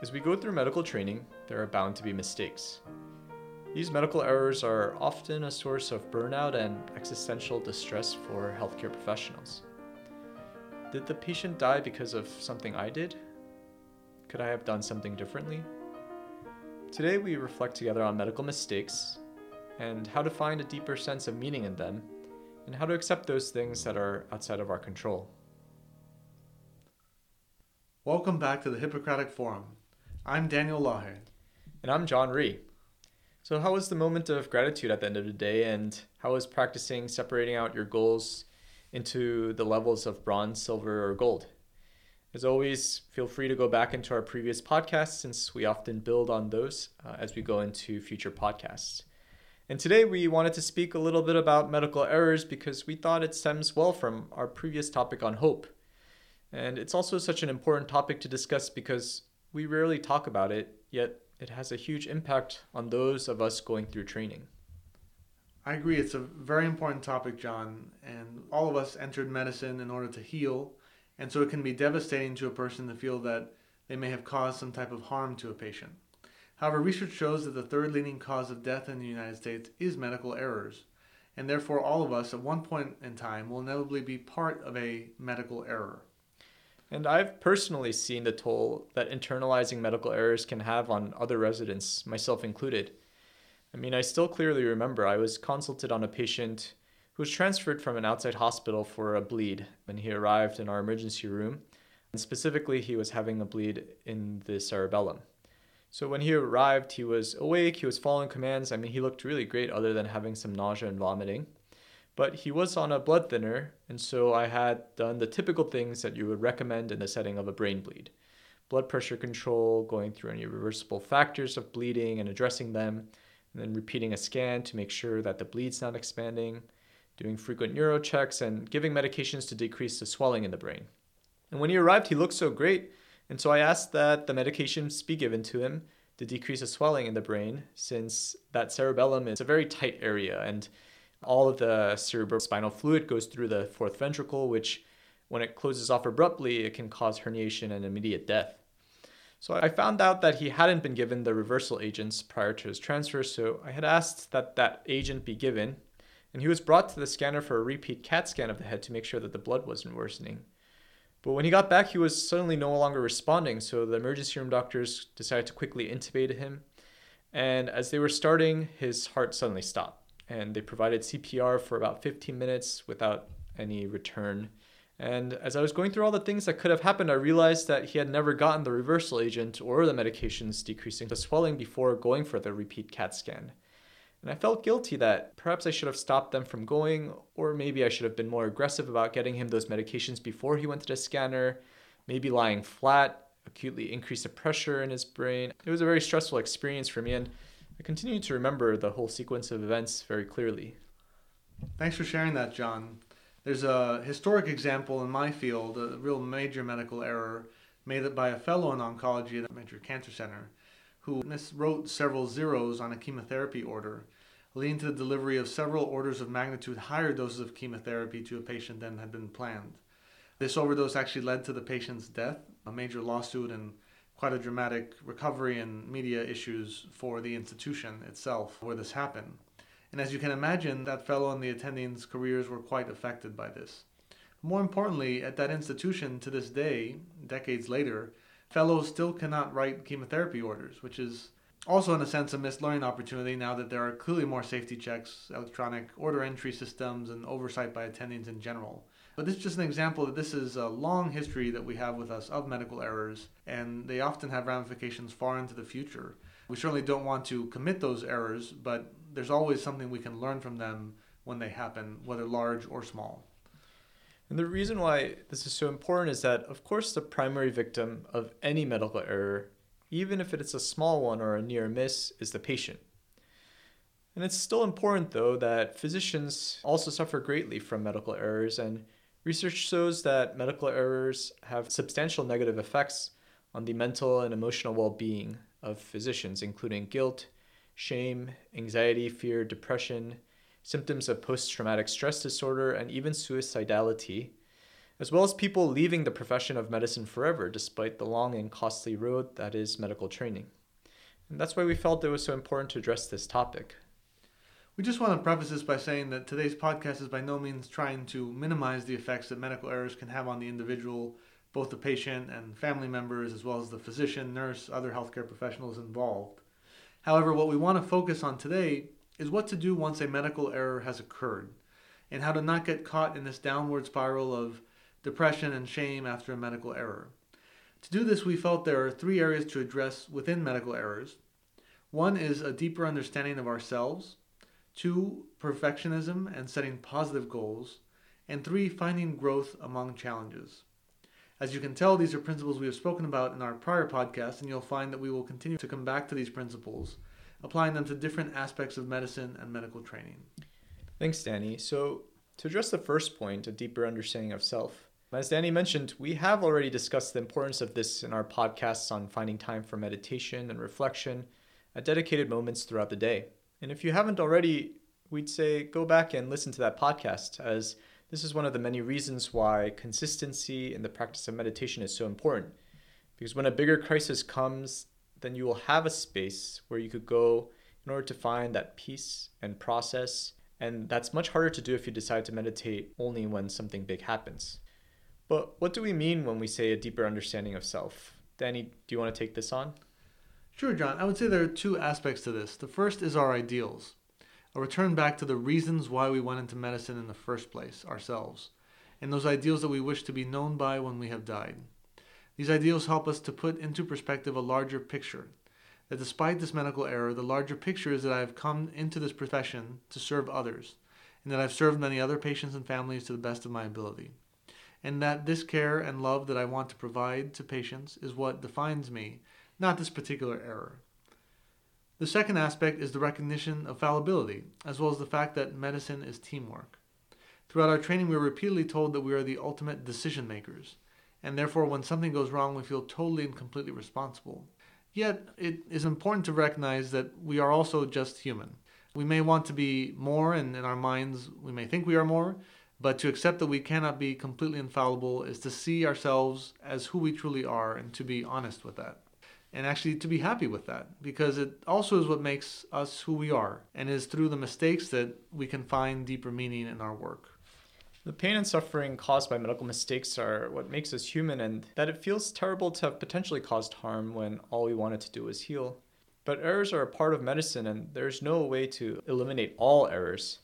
As we go through medical training, there are bound to be mistakes. These medical errors are often a source of burnout and existential distress for healthcare professionals. Did the patient die because of something I did? Could I have done something differently? Today, we reflect together on medical mistakes and how to find a deeper sense of meaning in them and how to accept those things that are outside of our control. Welcome back to the Hippocratic Forum. I'm Daniel Lahe. And I'm John Ree. So, how was the moment of gratitude at the end of the day, and how was practicing separating out your goals into the levels of bronze, silver, or gold? As always, feel free to go back into our previous podcasts since we often build on those uh, as we go into future podcasts. And today we wanted to speak a little bit about medical errors because we thought it stems well from our previous topic on hope. And it's also such an important topic to discuss because we rarely talk about it, yet it has a huge impact on those of us going through training. I agree. It's a very important topic, John. And all of us entered medicine in order to heal. And so it can be devastating to a person to feel that they may have caused some type of harm to a patient. However, research shows that the third leading cause of death in the United States is medical errors. And therefore, all of us at one point in time will inevitably be part of a medical error. And I've personally seen the toll that internalizing medical errors can have on other residents, myself included. I mean, I still clearly remember I was consulted on a patient who was transferred from an outside hospital for a bleed when he arrived in our emergency room. And specifically, he was having a bleed in the cerebellum. So when he arrived, he was awake, he was following commands. I mean, he looked really great other than having some nausea and vomiting but he was on a blood thinner, and so I had done the typical things that you would recommend in the setting of a brain bleed blood pressure control, going through any reversible factors of bleeding and addressing them, and then repeating a scan to make sure that the bleed's not expanding, doing frequent neuro checks, and giving medications to decrease the swelling in the brain. And when he arrived, he looked so great, and so I asked that the medications be given to him to decrease the swelling in the brain, since that cerebellum is a very tight area and all of the cerebrospinal fluid goes through the fourth ventricle, which, when it closes off abruptly, it can cause herniation and immediate death. So I found out that he hadn't been given the reversal agents prior to his transfer, so I had asked that that agent be given, and he was brought to the scanner for a repeat CAT scan of the head to make sure that the blood wasn't worsening. But when he got back, he was suddenly no longer responding, so the emergency room doctors decided to quickly intubate him. And as they were starting, his heart suddenly stopped and they provided CPR for about 15 minutes without any return. And as I was going through all the things that could have happened, I realized that he had never gotten the reversal agent or the medications decreasing the swelling before going for the repeat CAT scan. And I felt guilty that perhaps I should have stopped them from going, or maybe I should have been more aggressive about getting him those medications before he went to the scanner, maybe lying flat, acutely increase the pressure in his brain. It was a very stressful experience for me, and I continue to remember the whole sequence of events very clearly. Thanks for sharing that, John. There's a historic example in my field, a real major medical error made by a fellow in oncology at a Major Cancer Center who miswrote several zeros on a chemotherapy order, leading to the delivery of several orders of magnitude higher doses of chemotherapy to a patient than had been planned. This overdose actually led to the patient's death, a major lawsuit, and quite a dramatic recovery in media issues for the institution itself where this happened. And as you can imagine, that fellow and the attendings' careers were quite affected by this. More importantly, at that institution to this day, decades later, fellows still cannot write chemotherapy orders, which is also, in a sense, a missed learning opportunity now that there are clearly more safety checks, electronic order entry systems, and oversight by attendings in general. But this is just an example that this is a long history that we have with us of medical errors, and they often have ramifications far into the future. We certainly don't want to commit those errors, but there's always something we can learn from them when they happen, whether large or small. And the reason why this is so important is that, of course, the primary victim of any medical error, even if it's a small one or a near miss, is the patient. And it's still important, though, that physicians also suffer greatly from medical errors and Research shows that medical errors have substantial negative effects on the mental and emotional well being of physicians, including guilt, shame, anxiety, fear, depression, symptoms of post traumatic stress disorder, and even suicidality. as well as people leaving the profession of medicine forever despite the long and costly road that is medical training. And that's why we felt it was so important to address this topic. We just want to preface this by saying that today's podcast is by no means trying to minimize the effects that medical errors can have on the individual, both the patient and family members, as well as the physician, nurse, other healthcare professionals involved. However, what we want to focus on today is what to do once a medical error has occurred, and how to not get caught in this downward spiral of depression and shame after a medical error. To do this, we felt there are three areas to address within medical errors. One is a deeper understanding of ourselves, two, perfectionism and setting positive goals, and three, finding growth among challenges. As you can tell, these are principles we have spoken about in our prior podcast, and you'll find that we will continue to come back to these principles, applying them to different aspects of medicine and medical training. Thanks, Danny. So, to address the first point, a deeper understanding of self, as Danny mentioned, we have already discussed the importance of this in our podcasts on finding time for meditation and reflection at dedicated moments throughout the day. And if you haven't already, we'd say go back and listen to that podcast, as this is one of the many reasons why consistency in the practice of meditation is so important. Because when a bigger crisis comes, then you will have a space where you could go in order to find that peace and process. And that's much harder to do if you decide to meditate only when something big happens. But what do we mean when we say a deeper understanding of self? Danny, do you want to take this on? Sure, John. I would say there are two aspects to this. The first is our ideals, a return back to the reasons why we went into medicine in the first place, ourselves, and those ideals that we wish to be known by when we have died. These ideals help us to put into perspective a larger picture. That despite this medical error, the larger picture is that I have come into this profession to serve others, and that I've served many other patients and families to the best of my ability and that this care and love that I want to provide to patients is what defines me, not this particular error. The second aspect is the recognition of fallibility, as well as the fact that medicine is teamwork. Throughout our training, we are repeatedly told that we are the ultimate decision makers, and therefore, when something goes wrong, we feel totally and completely responsible. Yet, it is important to recognize that we are also just human. We may want to be more, and in our minds, we may think we are more, but to accept that we cannot be completely infallible is to see ourselves as who we truly are and to be honest with that. And actually to be happy with that because it also is what makes us who we are and is through the mistakes that we can find deeper meaning in our work. The pain and suffering caused by medical mistakes are what makes us human, and that it feels terrible to have potentially caused harm when all we wanted to do was heal. But errors are a part of medicine, and there's no way to eliminate all errors.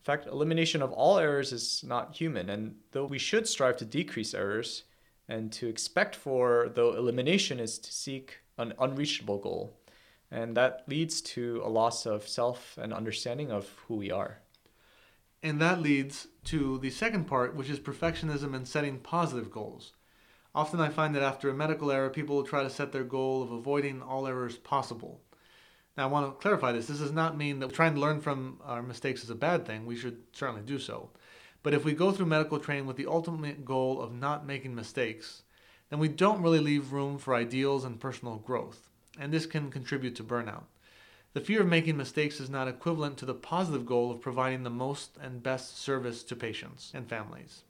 In fact, elimination of all errors is not human, and though we should strive to decrease errors, and to expect for, though elimination is to seek an unreachable goal, and that leads to a loss of self and understanding of who we are. And that leads to the second part, which is perfectionism and setting positive goals. Often I find that after a medical error, people will try to set their goal of avoiding all errors possible. Now, I want to clarify this. This does not mean that trying to learn from our mistakes is a bad thing. We should certainly do so. But if we go through medical training with the ultimate goal of not making mistakes, then we don't really leave room for ideals and personal growth. And this can contribute to burnout. The fear of making mistakes is not equivalent to the positive goal of providing the most and best service to patients and families.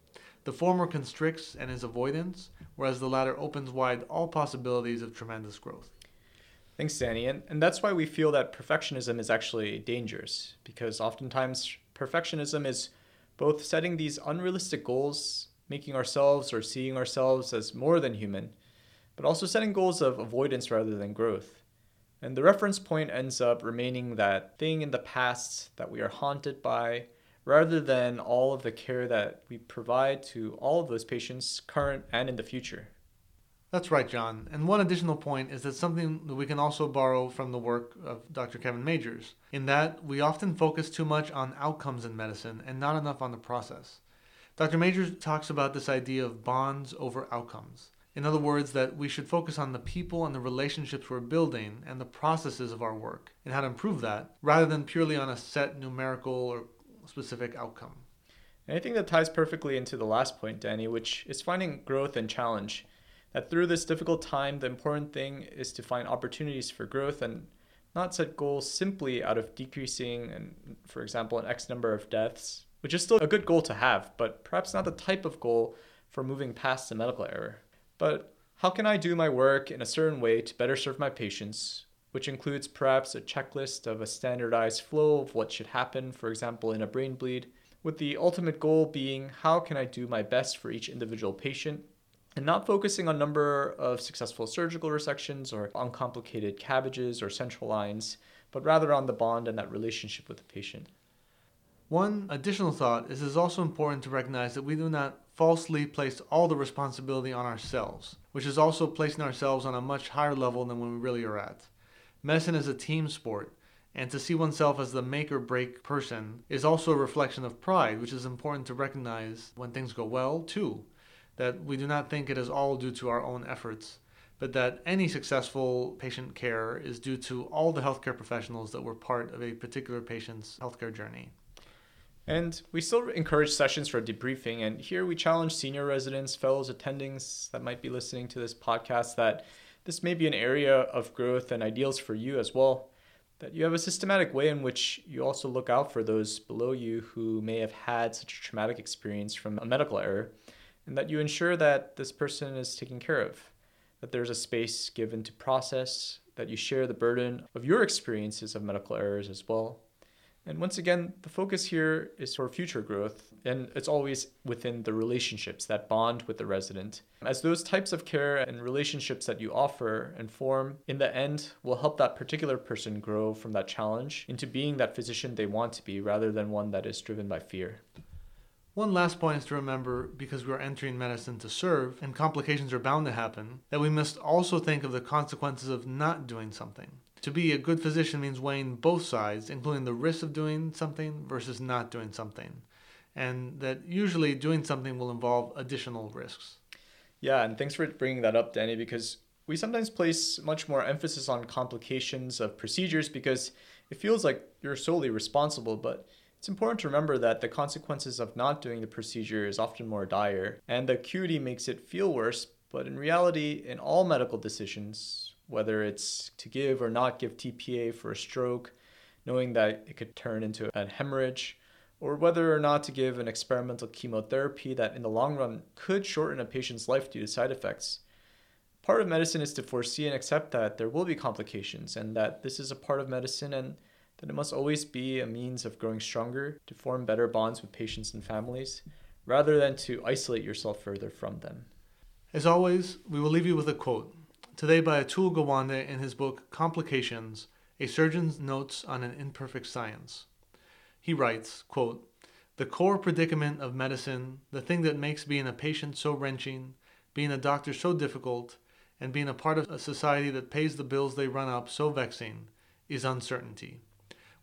The former constricts and is avoidance, whereas the latter opens wide all possibilities of tremendous growth. Thanks, Danny. And, and that's why we feel that perfectionism is actually dangerous, because oftentimes perfectionism is both setting these unrealistic goals, making ourselves or seeing ourselves as more than human, but also setting goals of avoidance rather than growth. And the reference point ends up remaining that thing in the past that we are haunted by, rather than all of the care that we provide to all of those patients, current and in the future. That's right, John. And one additional point is that something that we can also borrow from the work of Dr. Kevin Majors, in that we often focus too much on outcomes in medicine and not enough on the process. Dr. Majors talks about this idea of bonds over outcomes. In other words, that we should focus on the people and the relationships we're building and the processes of our work and how to improve that, rather than purely on a set numerical or specific outcome. And I think that ties perfectly into the last point, Danny, which is finding growth and challenge that through this difficult time, the important thing is to find opportunities for growth and not set goals simply out of decreasing, and for example, an X number of deaths, which is still a good goal to have, but perhaps not the type of goal for moving past the medical error. But how can I do my work in a certain way to better serve my patients, which includes perhaps a checklist of a standardized flow of what should happen, for example, in a brain bleed, with the ultimate goal being how can I do my best for each individual patient and not focusing on number of successful surgical resections or uncomplicated CABGs or central lines, but rather on the bond and that relationship with the patient. One additional thought is it is also important to recognize that we do not falsely place all the responsibility on ourselves, which is also placing ourselves on a much higher level than when we really are at. Medicine is a team sport, and to see oneself as the make or break person is also a reflection of pride, which is important to recognize when things go well, too. That we do not think it is all due to our own efforts, but that any successful patient care is due to all the healthcare professionals that were part of a particular patient's healthcare journey. And we still encourage sessions for debriefing. And here we challenge senior residents, fellows, attendings that might be listening to this podcast that this may be an area of growth and ideals for you as well. That you have a systematic way in which you also look out for those below you who may have had such a traumatic experience from a medical error, and that you ensure that this person is taken care of, that there's a space given to process, that you share the burden of your experiences of medical errors as well, and once again, the focus here is for future growth, and it's always within the relationships that bond with the resident. As those types of care and relationships that you offer and form, in the end, will help that particular person grow from that challenge into being that physician they want to be rather than one that is driven by fear. One last point is to remember because we are entering medicine to serve and complications are bound to happen, that we must also think of the consequences of not doing something. To be a good physician means weighing both sides, including the risk of doing something versus not doing something. And that usually doing something will involve additional risks. Yeah, and thanks for bringing that up, Danny, because we sometimes place much more emphasis on complications of procedures because it feels like you're solely responsible, but it's important to remember that the consequences of not doing the procedure is often more dire, and the acuity makes it feel worse, but in reality, in all medical decisions, whether it's to give or not give TPA for a stroke, knowing that it could turn into a hemorrhage, or whether or not to give an experimental chemotherapy that in the long run could shorten a patient's life due to side effects. Part of medicine is to foresee and accept that there will be complications and that this is a part of medicine and that it must always be a means of growing stronger to form better bonds with patients and families rather than to isolate yourself further from them. As always, we will leave you with a quote today by Atul Gawande in his book Complications A Surgeon's Notes on an Imperfect Science. He writes, quote, The core predicament of medicine, the thing that makes being a patient so wrenching, being a doctor so difficult, and being a part of a society that pays the bills they run up so vexing, is uncertainty.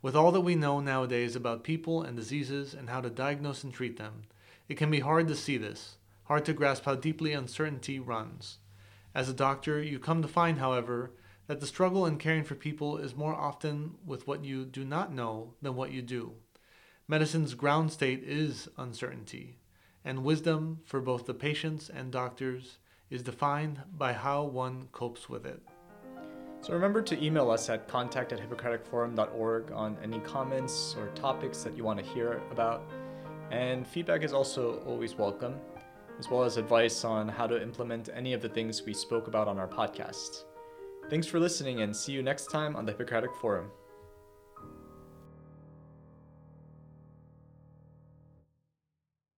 With all that we know nowadays about people and diseases and how to diagnose and treat them, it can be hard to see this, hard to grasp how deeply uncertainty runs. As a doctor, you come to find, however, that the struggle in caring for people is more often with what you do not know than what you do. Medicine's ground state is uncertainty, and wisdom for both the patients and doctors is defined by how one copes with it. So remember to email us at contact at hippocraticforum.org on any comments or topics that you want to hear about. And feedback is also always welcome as well as advice on how to implement any of the things we spoke about on our podcast. Thanks for listening and see you next time on the Hippocratic Forum.